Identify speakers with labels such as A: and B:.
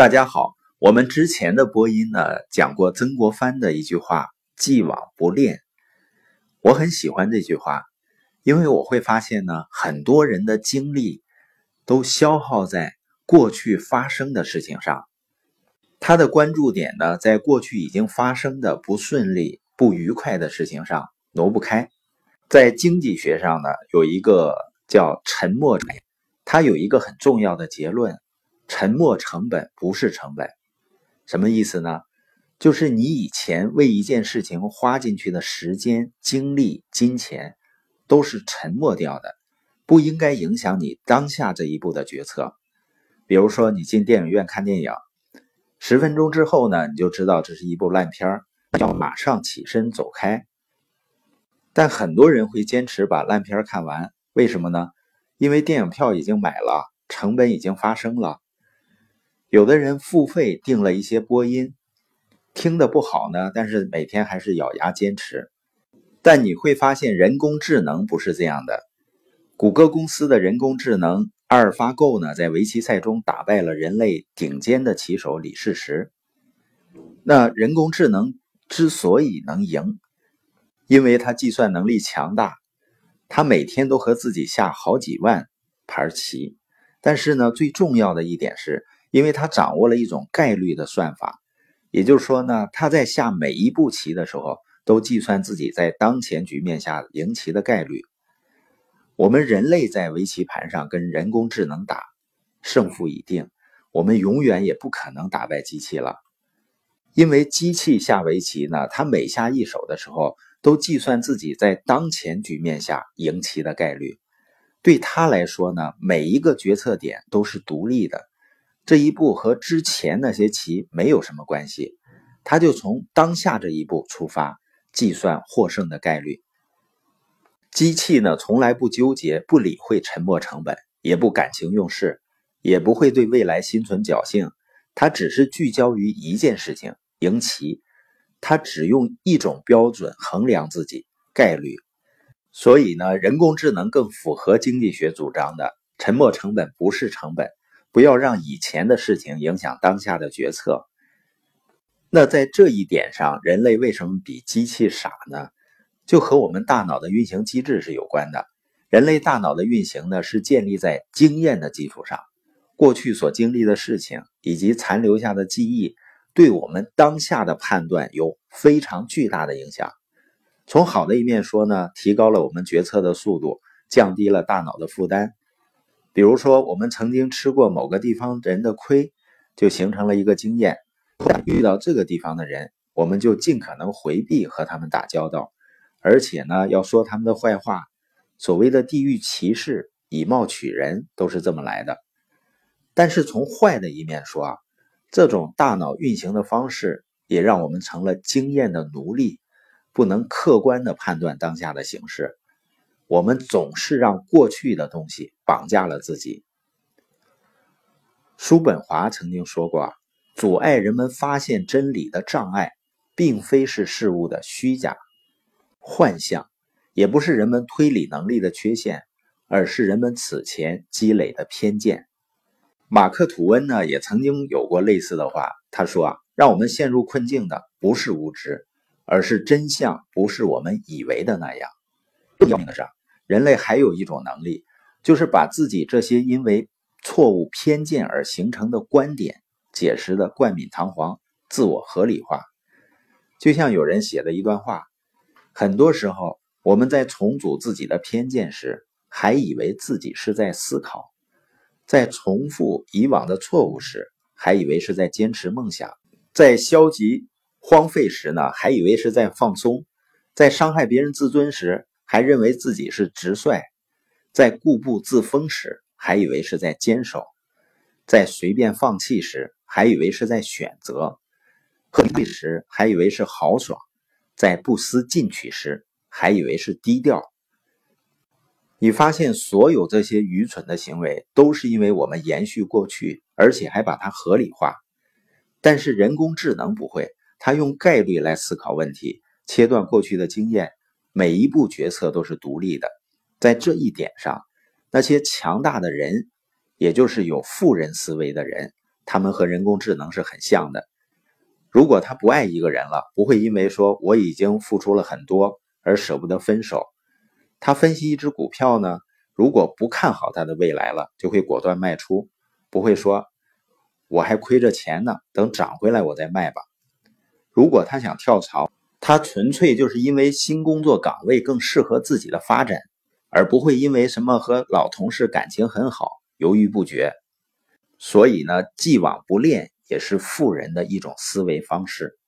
A: 大家好，我们之前的播音呢讲过曾国藩的一句话“既往不恋”，我很喜欢这句话，因为我会发现呢，很多人的精力都消耗在过去发生的事情上，他的关注点呢，在过去已经发生的不顺利、不愉快的事情上挪不开。在经济学上呢，有一个叫“沉没”，它有一个很重要的结论。沉没成本不是成本，什么意思呢？就是你以前为一件事情花进去的时间、精力、金钱，都是沉没掉的，不应该影响你当下这一步的决策。比如说，你进电影院看电影，十分钟之后呢，你就知道这是一部烂片要马上起身走开。但很多人会坚持把烂片看完，为什么呢？因为电影票已经买了，成本已经发生了。有的人付费订了一些播音，听的不好呢，但是每天还是咬牙坚持。但你会发现，人工智能不是这样的。谷歌公司的人工智能阿尔法 Go 呢，在围棋赛中打败了人类顶尖的棋手李世石。那人工智能之所以能赢，因为它计算能力强大，它每天都和自己下好几万盘棋。但是呢，最重要的一点是。因为他掌握了一种概率的算法，也就是说呢，他在下每一步棋的时候，都计算自己在当前局面下赢棋的概率。我们人类在围棋盘上跟人工智能打，胜负已定，我们永远也不可能打败机器了。因为机器下围棋呢，它每下一手的时候，都计算自己在当前局面下赢棋的概率。对他来说呢，每一个决策点都是独立的。这一步和之前那些棋没有什么关系，他就从当下这一步出发，计算获胜的概率。机器呢，从来不纠结、不理会沉没成本，也不感情用事，也不会对未来心存侥幸。它只是聚焦于一件事情——赢棋。它只用一种标准衡量自己概率。所以呢，人工智能更符合经济学主张的沉没成本不是成本。不要让以前的事情影响当下的决策。那在这一点上，人类为什么比机器傻呢？就和我们大脑的运行机制是有关的。人类大脑的运行呢，是建立在经验的基础上，过去所经历的事情以及残留下的记忆，对我们当下的判断有非常巨大的影响。从好的一面说呢，提高了我们决策的速度，降低了大脑的负担。比如说，我们曾经吃过某个地方人的亏，就形成了一个经验。遇到这个地方的人，我们就尽可能回避和他们打交道，而且呢，要说他们的坏话。所谓的地域歧视、以貌取人，都是这么来的。但是从坏的一面说啊，这种大脑运行的方式，也让我们成了经验的奴隶，不能客观的判断当下的形势。我们总是让过去的东西绑架了自己。叔本华曾经说过：“阻碍人们发现真理的障碍，并非是事物的虚假、幻象，也不是人们推理能力的缺陷，而是人们此前积累的偏见。”马克吐温呢，也曾经有过类似的话。他说：“啊，让我们陷入困境的不是无知，而是真相不是我们以为的那样。”更要命的是。人类还有一种能力，就是把自己这些因为错误偏见而形成的观点解释的冠冕堂皇、自我合理化。就像有人写的一段话：很多时候，我们在重组自己的偏见时，还以为自己是在思考；在重复以往的错误时，还以为是在坚持梦想；在消极荒废时呢，还以为是在放松；在伤害别人自尊时。还认为自己是直率，在固步自封时，还以为是在坚守；在随便放弃时，还以为是在选择；喝醉时，还以为是豪爽；在不思进取时，还以为是低调。你发现，所有这些愚蠢的行为，都是因为我们延续过去，而且还把它合理化。但是人工智能不会，它用概率来思考问题，切断过去的经验。每一步决策都是独立的，在这一点上，那些强大的人，也就是有富人思维的人，他们和人工智能是很像的。如果他不爱一个人了，不会因为说我已经付出了很多而舍不得分手。他分析一只股票呢，如果不看好它的未来了，就会果断卖出，不会说我还亏着钱呢，等涨回来我再卖吧。如果他想跳槽，他纯粹就是因为新工作岗位更适合自己的发展，而不会因为什么和老同事感情很好犹豫不决。所以呢，既往不恋也是富人的一种思维方式。